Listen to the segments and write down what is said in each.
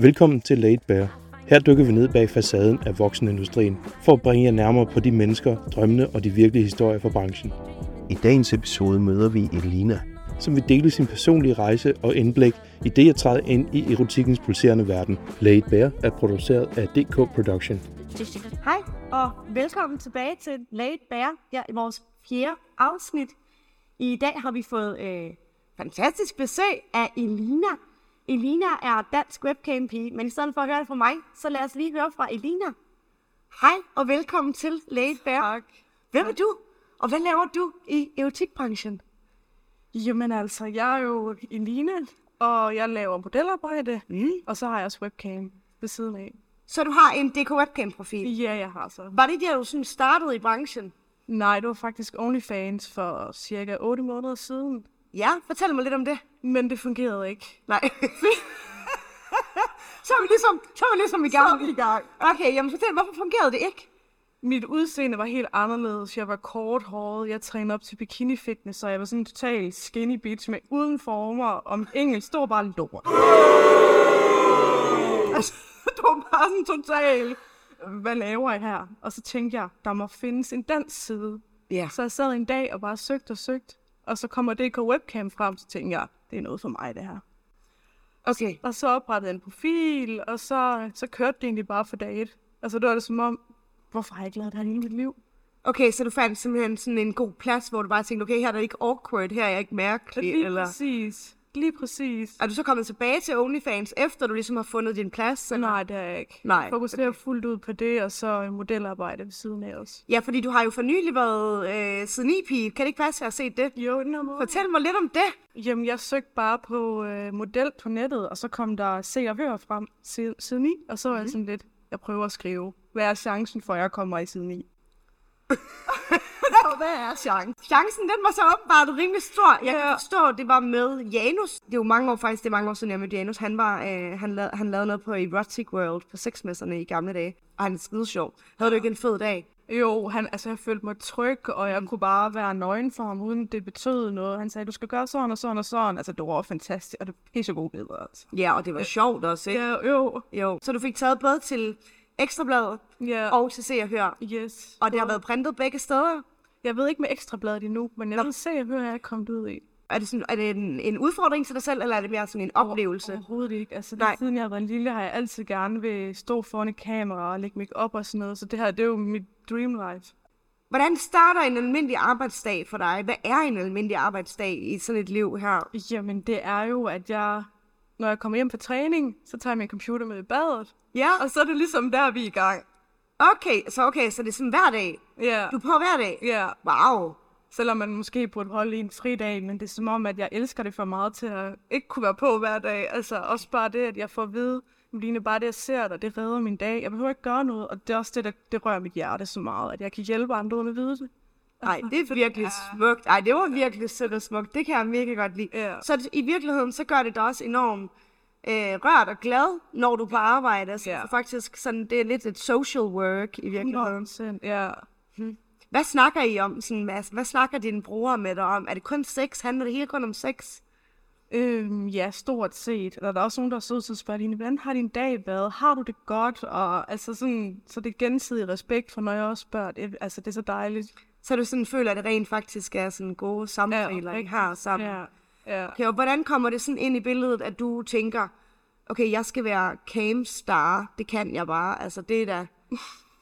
Velkommen til Late Bear. Her dykker vi ned bag facaden af voksenindustrien for at bringe jer nærmere på de mennesker, drømmene og de virkelige historier fra branchen. I dagens episode møder vi Elina. Som vil dele sin personlige rejse og indblik i det at træde ind i erotikkens pulserende verden. Late Bear er produceret af DK Production. Hej, og velkommen tilbage til Late Bear, her i vores fjerde afsnit. I dag har vi fået øh, fantastisk besøg af Elina. Elina er dansk webcam-pige, men i stedet for at høre det fra mig, så lad os lige høre fra Elina. Hej, og velkommen til Late Bear. Tak. Hvem er du, og hvad laver du i erotikbranchen? Jamen altså, jeg er jo Elina, og jeg laver modelarbejde, Mm. og så har jeg også webcam ved siden af. Så du har en DK webcam-profil. Ja, jeg har så. Var det der, du sådan startede i branchen? Nej, det var faktisk OnlyFans for cirka 8 måneder siden, Ja, fortæl mig lidt om det. men det fungerede ikke. Nej. så er vi ligesom, så er vi ligesom i gang. Så er vi i gang. Okay, jamen fortæl, hvorfor fungerede det ikke? Mit udseende var helt anderledes. Jeg var korthåret, jeg trænede op til bikini fitness, så jeg var sådan en total skinny bitch med uden former, om engelsk stod bare lort. altså, det var bare sådan total, hvad laver jeg her? Og så tænkte jeg, der må findes en dansk side. Ja. Så jeg sad en dag og bare søgte og søgte, og så kommer DK Webcam frem, så tænkte jeg, det er noget for mig det her. Okay. Og så oprettede jeg en profil, og så, så kørte det egentlig bare for dag et. Altså det var det som om, hvorfor har jeg ikke lavet det her hele mit liv? Okay, så du fandt simpelthen sådan en god plads, hvor du bare tænkte, okay, her er det ikke awkward, her er jeg ikke mærkelig, Lige eller... præcis. Lige præcis. Er du så kommet tilbage til OnlyFans, efter du ligesom har fundet din plads? Eller? Nej, det er jeg ikke. Nej, Jeg fokuserer okay. fuldt ud på det, og så modelarbejde ved siden af os. Ja, fordi du har jo for nylig været øh, siden pige. Kan det ikke passe, at jeg har set det? Jo, den. Fortæl mig lidt om det. Jamen, jeg søgte bare på øh, model på nettet, og så kom der se og hør frem si- siden i, og så var Mhm. jeg sådan lidt, jeg prøver at skrive. Hvad er chancen for, at jeg kommer i siden i? Hvad er chancen? Chancen, den var så åbenbart rimelig stor. Jeg kan Ja. forstå, det var med Janus. Det er jo mange år faktisk, det er mange år siden, jeg mødte Janus. Han, var, øh, han, lavede, han lavede noget på Erotic World på sexmesserne i gamle dage. Og han er skide sjov. Havde du ikke en fed dag? Jo, han, altså, jeg følte mig tryg, og Mm. jeg kunne bare være nøgen for ham, uden det betød noget. Han sagde, du skal gøre sådan og sådan og sådan. Altså, det var fantastisk, og det var pisse gode billeder, altså. Ja, og det var sjovt også, ikke? Ja, jo. Jo. Så du fik taget både til Ekstrabladet Ja, og til Se og Hør. yes. Og det har været printet begge steder. Jeg ved ikke med ekstrabladet endnu, men jeg vil se, at jeg er kommet ud i. Er det, sådan, er det en, en udfordring til dig selv, eller er det mere sådan en oplevelse? Overhovedet ikke. Altså, Nej. siden jeg var lille, har jeg altid gerne vil stå foran et kamera og lægge mig op og sådan noget. Så det her, det er jo mit dream life. Hvordan starter en almindelig arbejdsdag for dig? Hvad er en almindelig arbejdsdag i sådan et liv her? Jamen, det er jo, at jeg, når jeg kommer hjem fra træning, så tager jeg min computer med i badet. Ja, Og så er det ligesom der, vi er i gang. okay, så okay, så det er sådan hver dag. Ja, Du er på hver dag? ja. Wow. Selvom man måske burde holde i en fridag, men det er som om, at jeg elsker det for meget til at ikke kunne være på hver dag. Altså også bare det, at jeg får at vide, Line, bare det, jeg ser dig, det redder min dag. Jeg behøver ikke gøre noget, og det er også det, der det rører mit hjerte så meget, at jeg kan hjælpe andre uden at vide det. Nej, det er virkelig smukt. Ej, det var virkelig sødt og smukt. Det kan jeg virkelig godt lide. Ja. Så i virkeligheden, så gør det dig også enormt øh, rørt og glad, når du er på arbejde. Altså, Ja. Faktisk sådan, det er lidt et social work i virkeligheden. 100%, ja. Hvad snakker I om? Sådan, hvad, hvad snakker dine brugere med dig om? Er det kun sex? Handler det hele kun om sex? Øhm, ja, stort set. Der er også nogen, der er søde til at spørge, Line, hvordan har din dag været? Har du det godt? Og altså sådan, så det er gensidig respekt for, når jeg også spørger. Det, altså, det er så dejligt. Så du sådan føler, at det rent faktisk er sådan gode samtaler, I rigtigt. har sammen? Ja, ja. Okay, og hvordan kommer det sådan ind i billedet, at du tænker, okay, jeg skal være camstar, det kan jeg bare, altså det er da,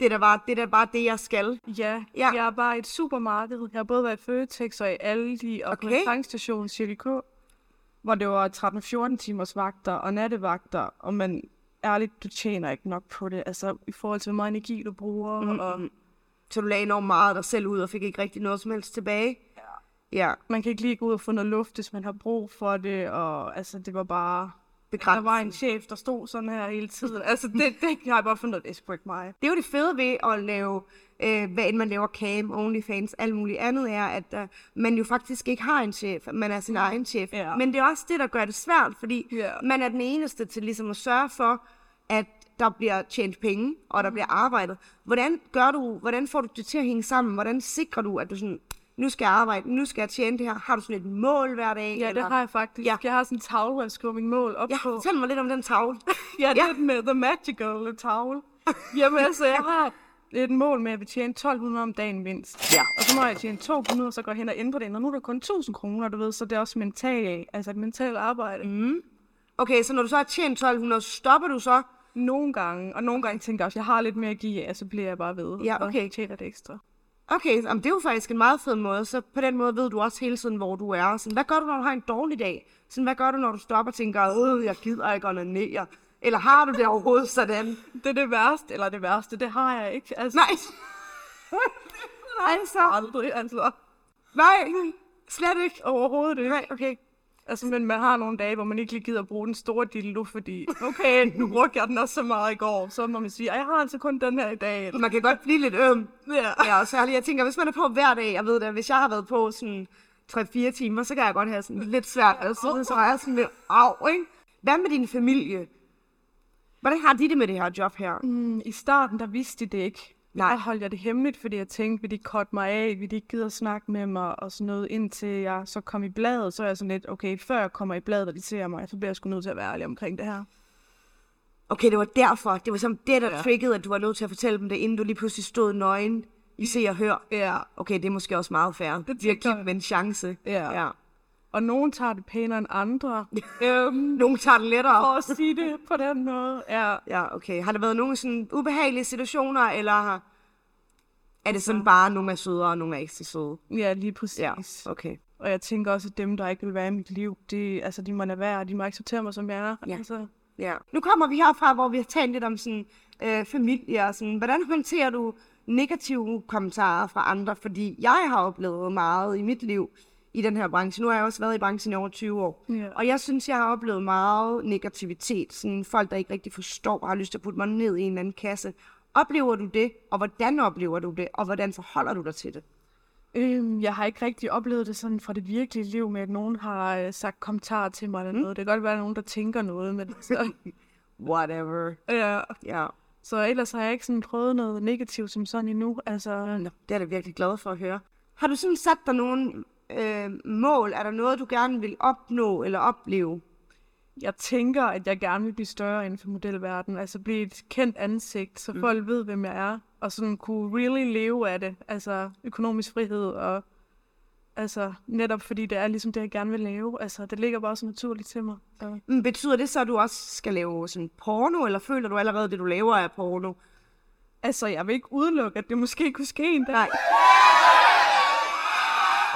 det er da bare, det er da bare det, jeg skal. Ja, Ja. ja, jeg er bare i et supermarked. Jeg har både været i Føtex og i Aldi og okay. på Okay. en tankstation CLK, hvor det var 13-14 timers vagter og nattevagter, og man ærligt, du tjener ikke nok på det. Altså i forhold til, hvor meget energi du bruger. Mm, og Så du lagde enormt meget af dig selv ud, og fik ikke rigtig noget som helst tilbage. Ja, man kan ikke lige gå ud og få noget luft, hvis man har brug for det. Og altså, det var bare... Der begrænset. var en chef, der stod sådan her hele tiden. Altså, det, det har jeg bare fundet, det er ikke mig. Det er jo det fede ved at lave, øh, hvad end man laver cam, OnlyFans, alt muligt andet, er, at øh, man jo faktisk ikke har en chef. Man er sin egen chef. Ja. Men det er også det, der gør det svært, fordi Ja. man er den eneste til ligesom at sørge for, at der bliver tjent penge, og der bliver arbejdet. Hvordan gør du, hvordan får du det til at hænge sammen? Hvordan sikrer du, at du sådan, nu skal jeg arbejde, nu skal jeg tjene det her. Har du sådan et mål hver dag? Ja, det har jeg faktisk. Ja. Jeg har sådan en tavle, hvor jeg skriver mine mål op Ja, på. fortæl mig lidt om den tavle. Ja, det Ja. er den med The Magical tavle. Jamen altså, jeg har et mål med, at jeg vil tjene 1200 om dagen mindst. Ja. Og så når jeg tjene 200, så går jeg hen og ændrer det. Og nu er der kun 1000 kroner, du ved, så det er også mentalt, altså et mentalt arbejde. Mm. Okay, så når du så har tjent 1200, stopper du så? Nogle gange, og nogle gange tænker jeg også, jeg har lidt mere at give af, så bliver jeg bare ved. Ja, okay. Og tjener det ekstra. Okay, jamen, det er jo faktisk en meget fed måde. Så på den måde ved du også hele tiden, hvor du er. Sådan, hvad gør du, når du har en dårlig dag? Sådan, hvad gør du, når du stopper og tænker, øh, jeg gider ikke onanere? Eller har du det overhovedet sådan? Det er det værste, eller det værste, det har jeg ikke. Altså, Nej. altså, aldrig, altså. nej, slet ikke. Overhovedet ikke. Nej, okay. Altså, men man har nogle dage, hvor man ikke lige gider at bruge den store dildo, fordi, okay, nu brugte jeg den også så meget i går, så må man sige, "Ej, jeg har altså kun den her i dag. Man kan godt blive lidt øm. Ja. Ja, og særligt, jeg tænker, hvis man er på hver dag, jeg ved det, hvis jeg har været på sådan 3-4 timer, så kan jeg godt have sådan lidt svært at sidde, så er jeg sådan lidt, af, ikke? Hvad med din familie? Hvordan har de det med det her job her? Mm, I starten, der vidste de det ikke. Nej. Holdt jeg det hemmeligt, fordi jeg tænkte, vil de korte mig af, vil de ikke gide at snakke med mig og sådan noget, indtil jeg så kom i bladet, så er jeg sådan lidt, okay, før jeg kommer i bladet, og de ser mig, så bliver jeg sgu nødt til at være ærlig omkring det her. Okay, det var derfor. Det var som det, der Ja. triggede, at du var nødt til at fortælle dem det, inden du lige pludselig stod nøgen i se og hør. Ja. Okay, det er måske også meget fair. Det Vi har givet dem en chance. Ja. ja. Og nogen tager det pænere end andre. øhm, Nogle tager det lettere. for at sige det på den måde. Ja. Ja, okay. Har der været nogle sådan ubehagelige situationer, eller er det sådan bare, nogle er sødere, og nogle er ikke så søde? ja, lige præcis. Ja, okay. Og jeg tænker også, at dem, der ikke vil være i mit liv, de, altså, de må lade være, de må acceptere mig, som jeg er. Ja. Altså, Ja. Nu kommer vi herfra, hvor vi har talt lidt om sådan, øh, familie og sådan. Hvordan håndterer du negative kommentarer fra andre? Fordi jeg har oplevet meget i mit liv i den her branche. Nu har jeg også været i branchen i over 20 år. Ja. Og jeg synes, jeg har oplevet meget negativitet. Sådan folk, der ikke rigtig forstår og har lyst til at putte mig ned i en eller anden kasse. Oplever du det? Og hvordan oplever du det? Og hvordan forholder du dig til det? øhm, jeg har ikke rigtig oplevet det sådan fra det virkelige liv med, at nogen har øh, sagt kommentarer til mig eller Mm. noget. Det kan godt være, at der er nogen, der tænker noget, men så, Whatever. ja. Ja. Så ellers har jeg ikke sådan prøvet noget negativt som sådan endnu. Altså, Nå, det er jeg da virkelig glad for at høre. Har du sådan sat dig nogle øh, mål? Er der noget, du gerne vil opnå eller opleve? jeg tænker, at jeg gerne vil blive større inden for modelverdenen. Altså blive et kendt ansigt, så mm. folk ved, hvem jeg er. Og sådan kunne really leve af det. Altså økonomisk frihed og... Altså, netop fordi det er ligesom det, jeg gerne vil lave. Altså, det ligger bare så naturligt til mig. Så. Men betyder det så, at du også skal lave sådan porno, eller føler du allerede, det du laver er porno? Altså, jeg vil ikke udelukke, at det måske kunne ske en dag. Nej.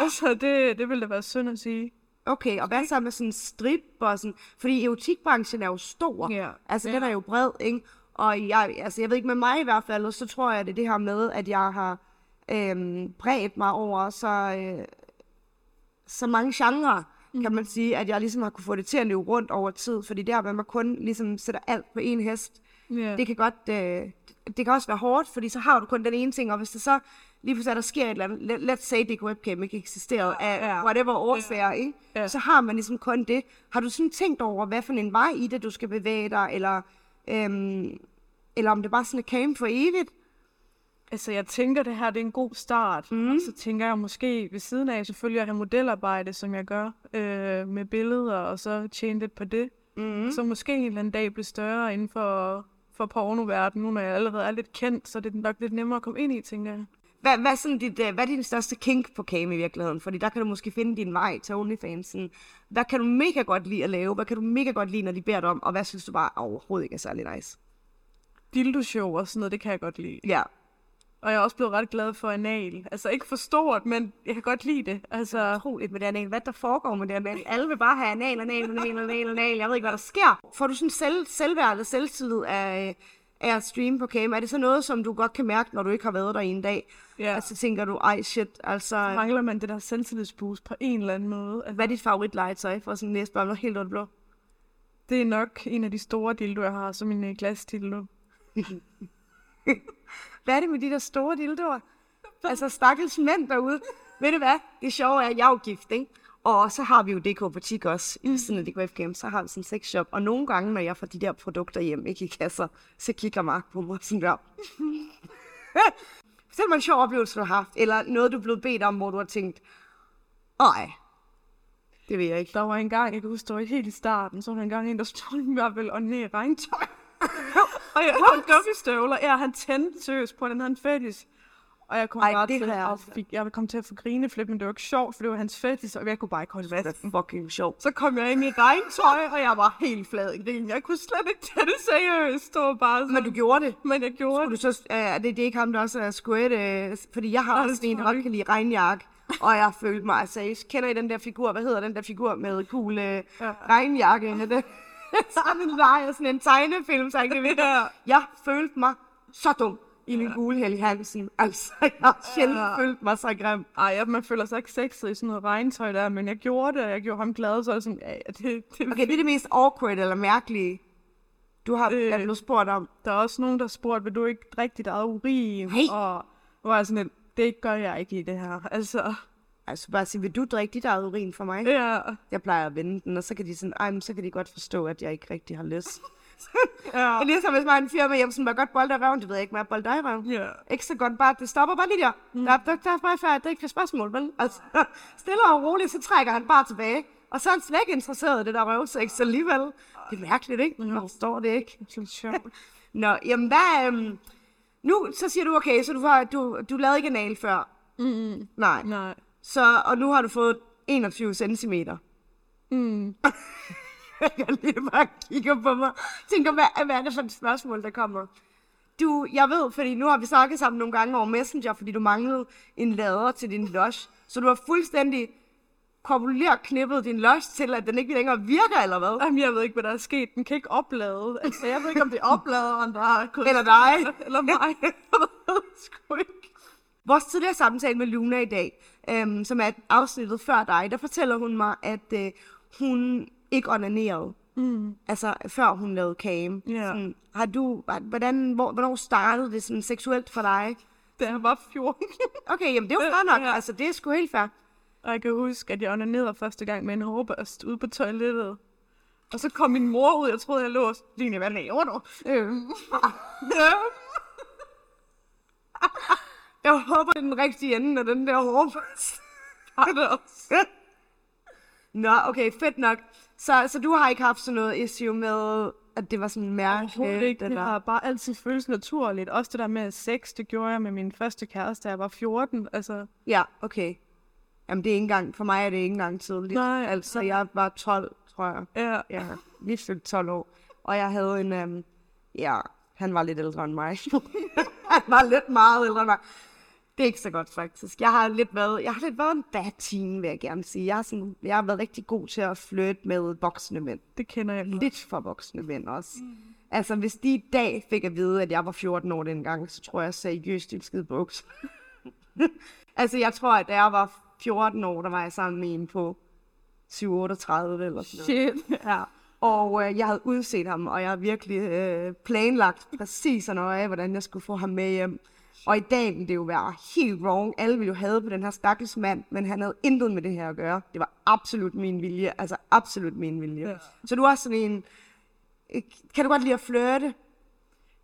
Altså, det, det ville da være synd at sige. Okay, og hvad så med sådan strip og sådan? Fordi erotikbranchen er jo stor. Ja. Altså, Ja. den er jo bred, ikke? Og jeg, altså, jeg ved ikke, med mig i hvert fald, så tror jeg, det er det her med, at jeg har øhm, bredt mig over så, øh, så mange genrer, mm. kan man sige, at jeg ligesom har kunne få det til at løbe rundt over tid. Fordi der, hvor man kun ligesom sætter alt på en hest, Ja. det kan godt, øh, det kan også være hårdt, fordi så har du kun den ene ting, og hvis det så lige pludselig der sker et eller andet, let, let's say det webcam ikke eksisterer af Ja. whatever årsager, ikke? Ja. så har man ligesom kun det. Har du sådan tænkt over, hvad for en vej i det, du skal bevæge dig, eller, øhm, eller om det bare sådan er came for evigt? Altså, jeg tænker, det her det er en god start. Mm. Og så tænker jeg måske ved siden af selvfølgelig at have modelarbejde, som jeg gør, øh, med billeder, og så tjene lidt på det. Mm. Så måske en eller anden dag blive større inden for, for pornoverdenen, nu når jeg allerede er lidt kendt, så det er nok lidt nemmere at komme ind i, tænker jeg. Hvad, hvad, sådan dit, øh, hvad er din største kink på cam i virkeligheden? Fordi der kan du måske finde din vej til OnlyFansen. Hvad kan du mega godt lide at lave? Hvad kan du mega godt lide, når de beder dig om? Og hvad synes du bare overhovedet ikke er særlig nice? Dildo-show og sådan noget, det kan jeg godt lide. Ja. Og jeg er også blevet ret glad for anal. Altså ikke for stort, men jeg kan godt lide det. Altså, utroligt med det anal. Hvad der foregår med det anal? Alle vil bare have anal, anal, anal, anal, anal. Jeg ved ikke, hvad der sker. Får du sådan selv, selvværd eller selvtillid af, af at streame på cam? Er det så noget, som du godt kan mærke, når du ikke har været der i en dag? Ja. Altså tænker du, ej shit, altså... mangler man det der selvtillidsboost på en eller anden måde. Altså, Hvad er dit favoritlegetøj for sådan næste noget helt blå? det er nok en af de store dildoer, jeg har, som en øh, glasdildo. Hvad er det med de der store dildoer? Altså, stakkels mænd derude. Ved du hvad? Det sjove er, at jeg er jo gift, ikke? Og så har vi jo DK Butik også, i siden af DK FGM, så har vi sådan en sexshop. Og nogle gange, når jeg får de der produkter hjem, ikke i kasser, så kigger Mark på mig sådan der. Fortæl mig en sjov oplevelse, du har haft, eller noget, du er blevet bedt om, hvor du har tænkt, ej, det vil jeg ikke. Der var en gang, jeg kan huske, det var helt i starten, så var der en gang en, der spurgte mig, jeg ville onanere i regntøj. og jeg havde gummistøvler. Ja, han tændte seriøst på, den en fetis. Og jeg kom Ej, bare det til jeg også. fik, jeg kom til at få grineflip, men det var ikke sjovt, for det var hans fetis, og jeg kunne bare ikke holde Det fast. er fucking sjovt. Så kom jeg ind i regntøj, og jeg var helt flad i grin. Jeg kunne slet ikke tage det seriøst. Det var bare sådan, Men du gjorde det. men jeg gjorde Skulle det. du så, er det, det er ikke ham, der også er squid? Øh, fordi jeg har også det en, godt kan lide regnjakke. Og jeg følte mig, altså, jeg kender I den der figur, hvad hedder den der figur med cool øh, Ja. regnjakke? Det? sådan en leje, sådan en tegnefilm, så jeg. Jeg følte mig så dum i min gule Helly Hansen. Altså, jeg har sjældent Ja. følt mig så grim. Ej, jeg, man føler sig ikke sexet i sådan noget regntøj der, men jeg gjorde det, og jeg gjorde ham glad, så det sådan, ja, det, det, Okay, det er det mest awkward eller mærkelige, du har Øh. er blevet spurgt om. Der er også nogen, der spurgte, vil du ikke drikke dit eget urin? Nej. Og hvor jeg sådan det gør jeg ikke i det her. Altså, Altså bare sige, vil du drikke dit eget urin for mig? ja. Jeg plejer at vende den, og så kan de sådan, ej, men så kan de godt forstå, at jeg ikke rigtig har lyst. Ja. Det er ligesom, hvis man er en fyr med, sådan bare godt bolde røven, det ved jeg ikke, hvad bolde dig røven. Ja. Ikke så godt, bare, det stopper bare lige der. Mm. Der, der, der er bare færdigt, det er ikke flere spørgsmål, vel? Altså, stille og roligt, så trækker han bare tilbage. Og så er han slet ikke interesseret i det der røvsex alligevel. Det er mærkeligt, ikke? Jeg forstår det ikke. Nå, jamen hvad... Øhm, nu så siger du, okay, så du, har, du, du lavede ikke anal før. Mm, Nej. nej. Så, og nu har du fået 21 centimeter. Mm. Jeg lige bare kigger på mig. Tænker, hvad, hvad er det for et spørgsmål, der kommer? Du, jeg ved, fordi nu har vi snakket sammen nogle gange over Messenger, fordi du manglede en lader til din lush. Så du har fuldstændig korpuleret knippet din lush til, at den ikke længere virker, eller hvad? Jamen, jeg ved ikke, hvad der er sket. Den kan ikke oplade. Altså, jeg ved ikke, om det er opladeren, der kunnet- Eller dig. Eller mig. Sgu ikke. Vores tidligere samtale med Luna i dag, øhm, som er afsnittet før dig, der fortæller hun mig, at øh, hun ikke onanerede. Mm. Altså, før hun lavede kage. Sådan, har du, hvordan, hvor, hvornår startede det sådan seksuelt for dig? Da jeg var 14. Okay, jamen det jo fair nok. Ja. Altså, det er sgu helt fair. Og jeg kan huske, at jeg onanerede første gang med en hårbørst ude på toilettet. Og så kom min mor ud, jeg troede, jeg lå. Line, hvad laver du? Øh. Ja. Jeg håber, det er den rigtige ende af den der hårbørst. Nå, okay, fedt nok. Så, så du har ikke haft sådan noget issue med, at det var sådan Overhovedet mærkeligt? ikke. Det har bare altid føltes naturligt. Også det der med sex, det gjorde jeg med min første kæreste, da jeg var 14. Altså, Ja, okay. Jamen, det er ikke engang, for mig er det ikke engang tidligt. Nej, Altså, jeg var 12, tror jeg. ja. Ja, lige fyldt 12 år. Og jeg havde en, øhm, ja, han var lidt ældre end mig. han var lidt meget ældre end mig. Det er ikke så godt, faktisk. Jeg har lidt været, jeg har lidt været en bad teen, vil jeg gerne sige. Jeg har, sådan, jeg har været rigtig god til at flytte med voksne mænd. Det kender jeg godt. Lidt for voksne mænd også. Mm. Altså, hvis de i dag fik at vide, at jeg var 14 år dengang, så tror jeg seriøst, de ville skide buks. altså, jeg tror, at da jeg var 14 år, der var jeg sammen med en på 7-38 eller sådan noget. Shit. Ja. Og øh, jeg havde udset ham, og jeg havde virkelig øh, planlagt præcis og nøje, hvordan jeg skulle få ham med hjem. Og i dag ville det jo være helt wrong. Alle ville jo have på den her stakkels mand, men han havde intet med det her at gøre. Det var absolut min vilje. Altså absolut min vilje. Ja. Så du er også sådan en... Kan du godt lide at flirte?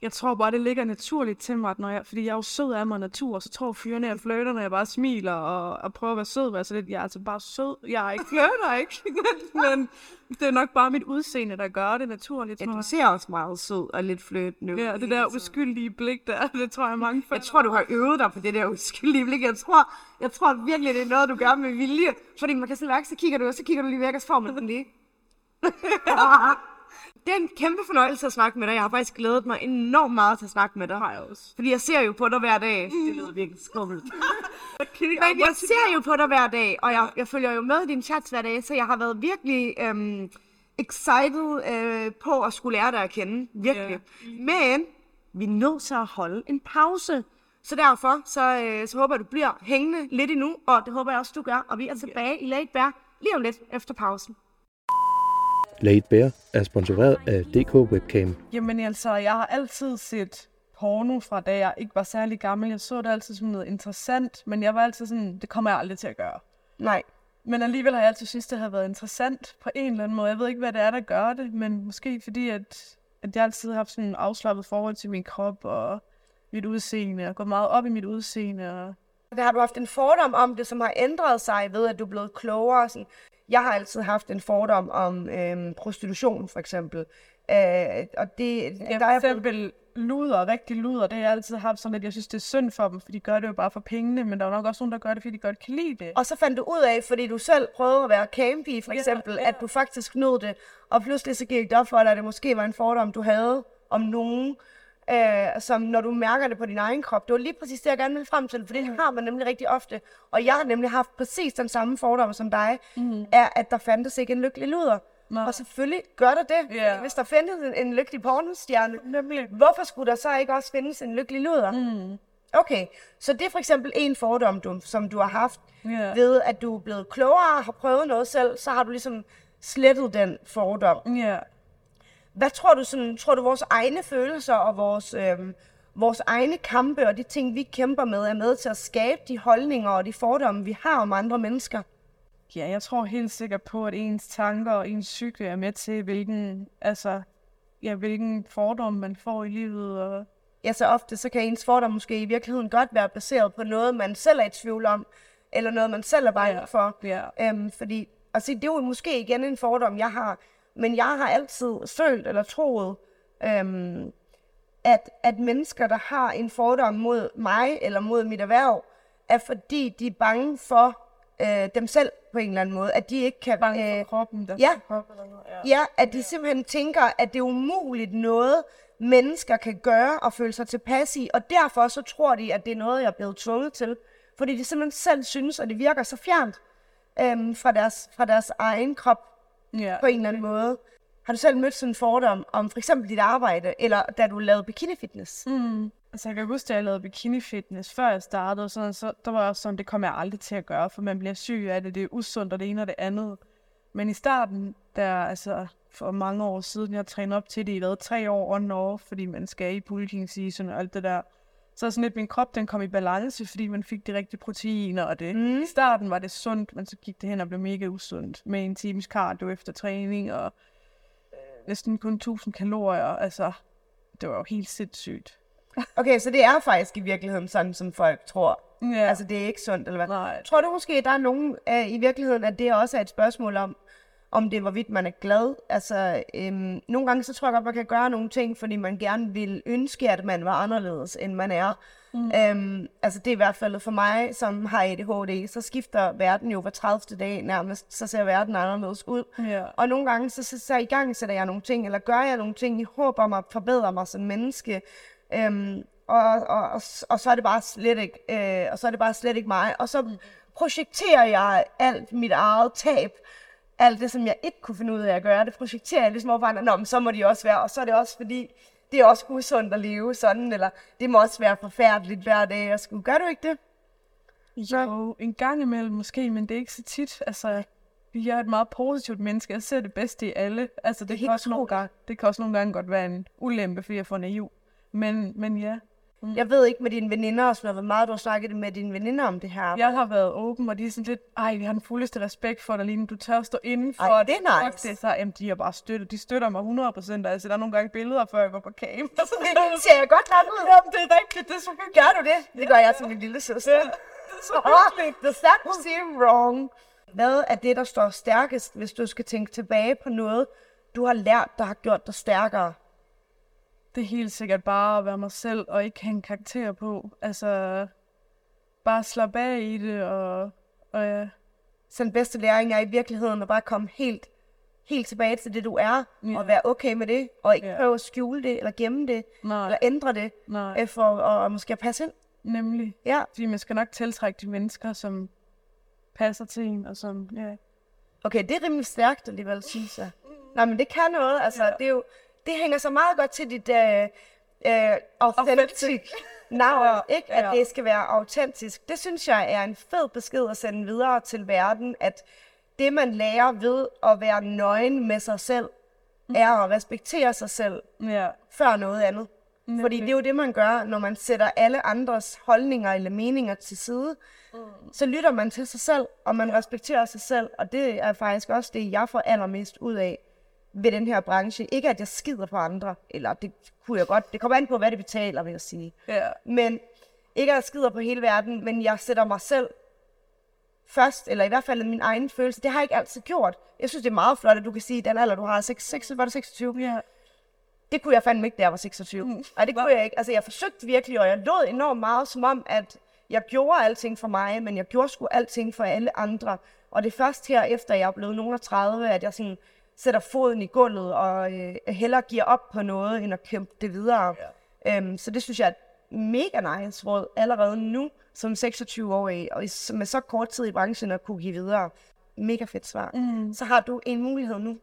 Jeg tror bare, det ligger naturligt til mig, at når jeg, fordi jeg er jo sød af mig natur, så tror fyrene, jeg flirter, når jeg bare smiler og, og prøver at være sød. Være så lidt, jeg er altså bare sød. Jeg er ikke flirter, ikke? Men det er nok bare mit udseende, der gør det naturligt, Ja, du ser også meget sød og lidt flirt nu. Ja, det der uskyldige blik der, det tror jeg mange Jeg tror, du har øvet dig på det der uskyldige blik. Jeg tror, jeg tror virkelig, det er noget, du gør med vilje. Fordi man kan mærke, så kigger du, og så kigger du lige væk, og så får man den lige. det er en kæmpe fornøjelse at snakke med dig. Jeg har faktisk glædet mig enormt meget til at snakke med dig. har jeg også. Fordi jeg ser jo på dig hver dag. Det lyder virkelig skummelt. Men Men jeg ser jo på dig hver dag, og jeg, jeg følger jo med i dine chats hver dag, så jeg har været virkelig øhm, excited øh, på at skulle lære dig at kende. Virkelig. Men vi er nødt til at holde en pause. Så derfor, så, øh, så håber jeg, du bliver hængende lidt endnu, og det håber jeg også, du gør. Og vi er tilbage i Late Bear lige om lidt efter pausen. Late Bear er sponsoreret af DK Webcam. Jamen altså, jeg har altid set porno fra da jeg ikke var særlig gammel. Jeg så det altid som noget interessant, men jeg var altid sådan, det kommer jeg aldrig til at gøre. Nej. Men alligevel har jeg altid synes, det har været interessant på en eller anden måde. Jeg ved ikke, hvad det er, der gør det, men måske fordi, at, at jeg altid har haft sådan en afslappet forhold til min krop, og mit udseende, og gået meget op i mit udseende. Og... Der har du haft en fordom om det, som har ændret sig ved, at du er blevet klogere. Sådan. Jeg har altid haft en fordom om øhm, prostitution, for eksempel. Øh, og det, Ja, der for er eksempel luder, rigtig luder, det har jeg altid haft sådan, at jeg synes, det er synd for dem, for de gør det jo bare for pengene, men der er nok også nogen, der gør det, fordi de godt kan lide det. Og så fandt du ud af, fordi du selv prøvede at være campy, for Ja, eksempel, ja. at du faktisk nød det, og pludselig så gik det op for dig, at det måske var en fordom, du havde om nogen, øh, som når du mærker det på din egen krop. Det var lige præcis det, jeg gerne ville frem til, for det har man nemlig rigtig ofte. Og jeg har nemlig haft præcis den samme fordom som dig, mm. er, at der fandtes ikke en lykkelig luder. Nå. Og selvfølgelig gør der det. Ja. Hvis der findes en, en lykkelig pornostjerne, Nemlig. hvorfor skulle der så ikke også findes en lykkelig luder? Mm. Okay, så det er for eksempel en fordom, du, som du har haft Ja. ved, at du er blevet klogere og har prøvet noget selv, så har du ligesom slettet den fordom. Ja. Hvad tror du, sådan, tror du vores egne følelser og vores, øhm, vores egne kampe og de ting, vi kæmper med, er med til at skabe de holdninger og de fordomme, vi har om andre mennesker? Ja, jeg tror helt sikkert på, at ens tanker og ens psyke er med til, hvilken, altså, ja, hvilken fordom man får i livet. Og... Ja, så ofte så kan ens fordom måske i virkeligheden godt være baseret på noget, man selv er i tvivl om, eller noget, man selv er bange Ja. for. Ja. Øhm, fordi, altså, det er jo måske igen en fordom, jeg har, men jeg har altid følt eller troet, øhm, at, at mennesker, der har en fordom mod mig eller mod mit erhverv, er fordi de er bange for øh, dem selv på en eller anden måde. At de ikke kan... Bange for øh, kroppen, der ja. krop eller noget. Ja. Ja, at de simpelthen tænker, at det er umuligt noget, mennesker kan gøre og føle sig tilpas i, og derfor så tror de, at det er noget, jeg er blevet tvunget til. Fordi de simpelthen selv synes, at det virker så fjernt øhm, fra, deres, fra deres egen krop ja. på en eller anden måde. Har du selv mødt sådan en fordom om for eksempel dit arbejde, eller da du lavede bikini fitness? Mm. Altså, jeg kan huske, at jeg lavede bikini fitness, før jeg startede, sådan, så der var også sådan, det kommer jeg aldrig til at gøre, for man bliver syg af det, det er usundt, og det ene og det andet. Men i starten, der altså for mange år siden, jeg trænede op til det i hvad, tre år on off, fordi man skal i bulking season og alt det der. Så sådan lidt, min krop, den kom i balance, fordi man fik de rigtige proteiner og det. Mm. I starten var det sundt, men så gik det hen og blev mega usundt med en times cardio efter træning og øh, næsten kun 1000 kalorier. Altså, det var jo helt sindssygt. Okay, så det er faktisk i virkeligheden sådan, som folk tror. Ja. Altså, det er ikke sundt, eller hvad? Nej. Tror du måske, at der er nogen øh, i virkeligheden, at det også er et spørgsmål om, om det hvorvidt man er glad. Altså, øhm, nogle gange så tror jeg godt, man kan gøre nogle ting, fordi man gerne vil ønske, at man var anderledes, end man er. Mm. Øhm, altså, det er i hvert fald for mig, som har ADHD, så skifter verden jo hver 30. dag nærmest, så ser verden anderledes ud. Ja. Og nogle gange, så, så, så i gang sætter jeg nogle ting, eller gør jeg nogle ting i håb om at forbedre mig som menneske. Øhm, og, og, og, og, så er det bare slet ikke, øh, og så er det bare slet ikke mig. Og så projekterer jeg alt mit eget tab, alt det, som jeg ikke kunne finde ud af at gøre, det projekterer jeg ligesom over på andre. Nå, men så må de også være, og så er det også fordi, det er også usundt at leve sådan, eller det må også være forfærdeligt hver dag at skulle. Gør du ikke det? Jo, en gang imellem måske, men det er ikke så tit. Altså, jeg er et meget positivt menneske. Jeg ser det bedste i alle. Altså, det, det, kan, også nogle gange, det kan også nogle gange godt være en ulempe, fordi jeg for naiv. Men, men ja, Jeg ved ikke med dine veninder og sådan noget, hvor meget du har snakket med dine veninder om det her. jeg har været åben, og de er sådan lidt, ej, vi har den fuldeste respekt for dig, Line. Du tør stå inden for Ej, det er Fuck nice. Det, så, jamen, de har bare støttet. De støtter mig 100%. Altså, der er nogle gange billeder, før jeg går på cam. Ser jeg godt nok ud? Jamen, det er rigtigt. Det er så hyggeligt. Gør du det? Det gør jeg til min lille søster. Ja, det er så hyggeligt. Does that seem wrong? Hvad er det, der står stærkest, hvis du skal tænke tilbage på noget, du har lært, der har gjort dig stærkere? Det er helt sikkert bare at være mig selv, og ikke have en karakter på. Altså, bare slappe af i det, og, og ja. Så den bedste læring er i virkeligheden at bare komme helt, helt tilbage til det, du er, Ja. og være okay med det, og ikke Ja. prøve at skjule det, eller gemme det, Nej, eller ændre det, nej, øh, for at, at måske at passe ind. nemlig. Ja. Fordi man skal nok tiltrække de mennesker, som passer til en, og som, ja. Okay, det er rimelig stærkt alligevel, synes jeg. Nej, men det kan noget. Altså, ja. det, er jo, det hænger så meget godt til dit uh, uh, authentic navn, ikke? At det skal være autentisk. Det synes jeg er en fed besked at sende videre til verden, at det, man lærer ved at være nøgen med sig selv, er at respektere sig selv Ja, før noget andet. Fordi det er jo det, man gør, når man sætter alle andres holdninger eller meninger til side. Mm. Så lytter man til sig selv, og man respekterer sig selv. Og det er faktisk også det, jeg får allermest ud af ved den her branche. Ikke at jeg skider på andre, eller det kunne jeg godt. Det kommer an på, hvad det betaler, vil jeg sige. Ja. Men ikke at jeg skider på hele verden, men jeg sætter mig selv først, eller i hvert fald min egen følelse. Det har jeg ikke altid gjort. Jeg synes, det er meget flot, at du kan sige, den alder, du har, 6, 6, var det 26? Ja. Det kunne jeg fandme ikke, da jeg var 26. Mm. Nej, det kunne jeg ikke. Altså, jeg forsøgte virkelig, og jeg lod enormt meget, som om, at jeg gjorde alting for mig, men jeg gjorde sgu alting for alle andre. Og det er først her, efter jeg er blevet nogen af 30, at jeg sådan sætter foden i gulvet, og øh, hellere giver op på noget, end at kæmpe det videre. Ja. Øhm, så det synes jeg er et mega nice råd allerede nu, som 26-årig, og med så kort tid i branchen at kunne give videre. Mega fedt svar. Mm. Så har du en mulighed nu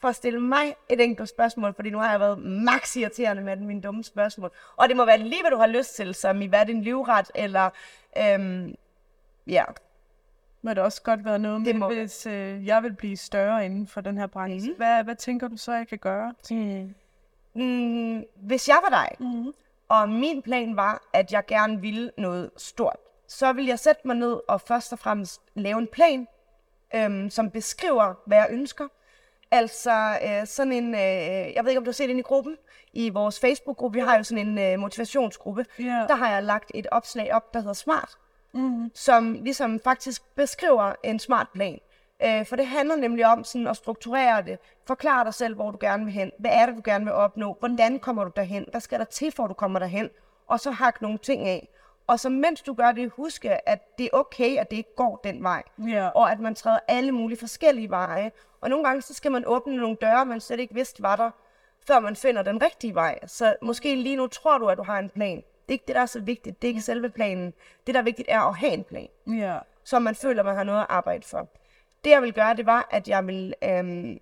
for at stille mig et enkelt spørgsmål, fordi nu har jeg været max irriterende med mine dumme spørgsmål. Og det må være lige, hvad du har lyst til, som i hvad er din livret, eller øhm, ja, Må det også godt være noget med, Det må- hvis øh, jeg vil blive større inden for den her branche. Mhm. Hvad, hvad tænker du så, jeg kan gøre? Mm, hvis jeg var dig, Mhm. og min plan var, at jeg gerne ville noget stort, så ville jeg sætte mig ned og først og fremmest lave en plan, øhm, som beskriver, hvad jeg ønsker. Altså øh, sådan en, øh, jeg ved ikke om du har set ind i gruppen, i vores Facebook-gruppe, vi har jo sådan en øh, motivationsgruppe, Ja. der har jeg lagt et opslag op, der hedder Smart, Mm. som ligesom faktisk beskriver en smart plan. Øh, for det handler nemlig om sådan at strukturere det. Forklare dig selv, hvor du gerne vil hen. Hvad er det, du gerne vil opnå? Hvordan kommer du derhen? Hvad skal der til, for at du kommer derhen? Og så hak nogle ting af. Og så mens du gør det, huske, at det er okay, at det ikke går den vej. Ja. Og at man træder alle mulige forskellige veje. Og nogle gange, så skal man åbne nogle døre, man slet ikke vidste var der, før man finder den rigtige vej. Så måske lige nu tror du, at du har en plan. Det er ikke det, der er så vigtigt. Det er ikke selve planen. Det, der er vigtigt, er at have en plan Ja. så man føler, man har noget at arbejde for. Det jeg vil gøre, det var, at jeg vil, øhm,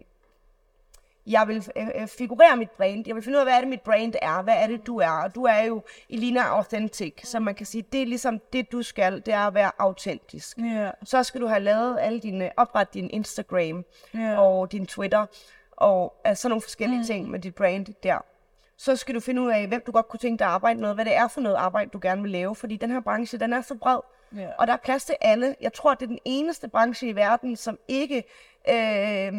jeg vil øh, øh, figurere mit brand. Jeg vil finde ud af, hvad er det, mit brand er. Hvad er det, du er? Og du er jo Elina Authentic, så man kan sige, det er ligesom det, du skal, det er at være autentisk. Ja. Så skal du have lavet alle dine, opret din Instagram Ja. og din Twitter, og altså, sådan nogle forskellige mm. ting med dit brand der. Så skal du finde ud af, hvem du godt kunne tænke dig at arbejde med, hvad det er for noget arbejde, du gerne vil lave, fordi den her branche, den er så bred, Ja. og der er plads til alle. Jeg tror, det er den eneste branche i verden, som ikke øh,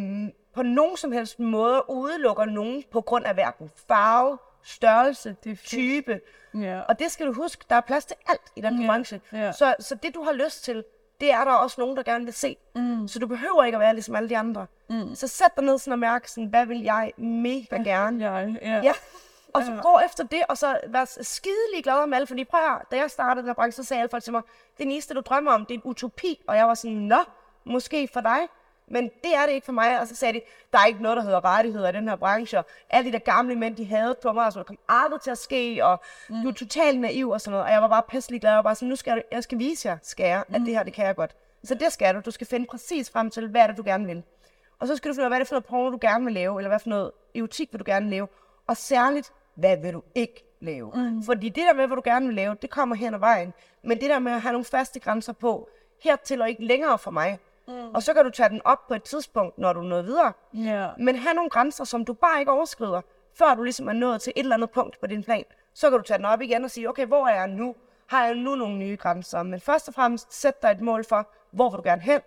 på nogen som helst måde udelukker nogen på grund af hverken farve, størrelse, Det type. Ja. Og det skal du huske, der er plads til alt i den her Ja, branche. ja. Så, så det, du har lyst til, det er der også nogen, der gerne vil se. Mm. Så du behøver ikke at være ligesom alle de andre. Mm. Så sæt dig ned sådan og mærk, sådan, hvad vil jeg mega gerne? Jeg, ja. Ja. Og så gå efter det, og så være skidelig glad om alle. Fordi prøv høre, da jeg startede den her branche, så sagde alle folk til mig, det eneste, du drømmer om, det er en utopi. Og jeg var sådan, nå, måske for dig. Men det er det ikke for mig. Og så sagde de, der er ikke noget, der hedder rettigheder i den her branche. Og alle de der gamle mænd, de havde på mig, og så det kom aldrig til at ske, og mm. du er totalt naiv og sådan noget. Og jeg var bare pisselig glad, og bare sådan, nu skal jeg, jeg skal vise jer, skal jeg, at det her, det kan jeg godt. Så det skal du. Du skal finde præcis frem til, hvad er det, du gerne vil. Og så skal du finde ud af, hvad er det for noget porno, du gerne vil lave, eller hvad for noget erotik vil du gerne lave. Og særligt, hvad vil du ikke lave? Mm. Fordi det der med, hvad du gerne vil lave, det kommer hen ad vejen. Men det der med at have nogle faste grænser på, hertil og ikke længere for mig. Mm. Og så kan du tage den op på et tidspunkt, når du er nået videre. Ja. Men have nogle grænser, som du bare ikke overskrider, før du ligesom er nået til et eller andet punkt på din plan. Så kan du tage den op igen og sige, okay, hvor er jeg nu? Har jeg nu nogle nye grænser? Men først og fremmest, sæt dig et mål for, hvor vil du gerne hen?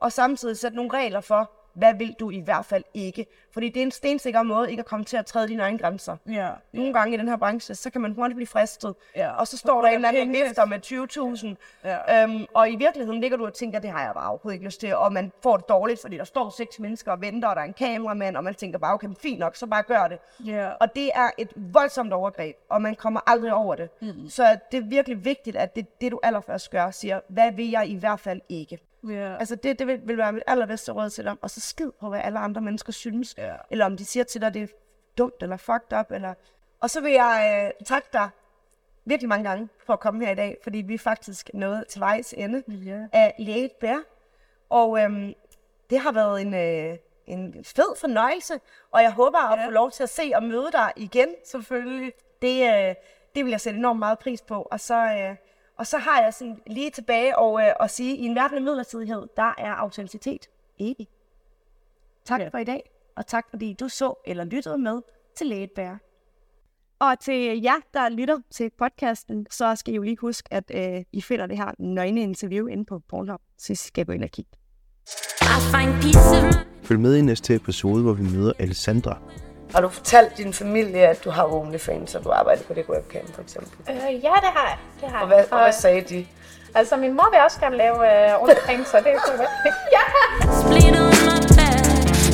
Og samtidig sæt nogle regler for, hvad vil du i hvert fald ikke? Fordi det er en stensikker måde ikke at komme til at træde dine egne grænser. Ja. Nogle gange i den her branche, så kan man hurtigt blive fristet. Ja. Og så står der en eller anden vifter med 20.000. Ja. Øhm, og i virkeligheden ligger du og tænker, det har jeg bare overhovedet ikke lyst til. Og man får det dårligt, fordi der står seks mennesker og venter, og der er en kameramand, og man tænker bare, okay, fint nok, så bare gør det. Ja. Og det er et voldsomt overgreb, og man kommer aldrig over det. Mm. Så det er virkelig vigtigt, at det, det du allerførst gør, siger, hvad vil jeg i hvert fald ikke? Ja. Altså det, det vil, vil være mit allerbedste råd til dig. Og så skid på, hvad alle andre mennesker synes. Ja. Eller om de siger til dig, det er dumt eller fucked up. Eller... Og så vil jeg øh, takke dig virkelig mange gange for at komme her i dag, fordi vi er faktisk nået til vejs ende Ja. af Læget Bær. Og øhm, det har været en, øh, en fed fornøjelse, og jeg håber at Ja. få lov til at se og møde dig igen, selvfølgelig. Det, øh, det vil jeg sætte enormt meget pris på. Og så, øh, og så har jeg sådan lige tilbage og, øh, at sige, at i en verden af midlertidighed, der er autenticitet evig. Tak Ja. for i dag, og tak fordi du så eller lyttede med til Læget Bær. Og til jer, der lytter til podcasten, så skal I jo lige huske, at øh, I finder det her nøgne interview inde på Pornhub, så I skal gå ind og kigge. Følg med i næste episode, hvor vi møder Alessandra. Har du fortalt din familie, at du har OnlyFans, og du arbejder på det webcam, for eksempel? Øh, ja, det har jeg. Det har Og hvad, jeg. og hvad sagde de? Altså, min mor vil også gerne lave øh, OnlyFans, så det er godt. ja! Splinter in my back,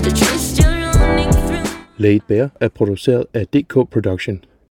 the truth still running through. Laid Bear er produceret af DK Production.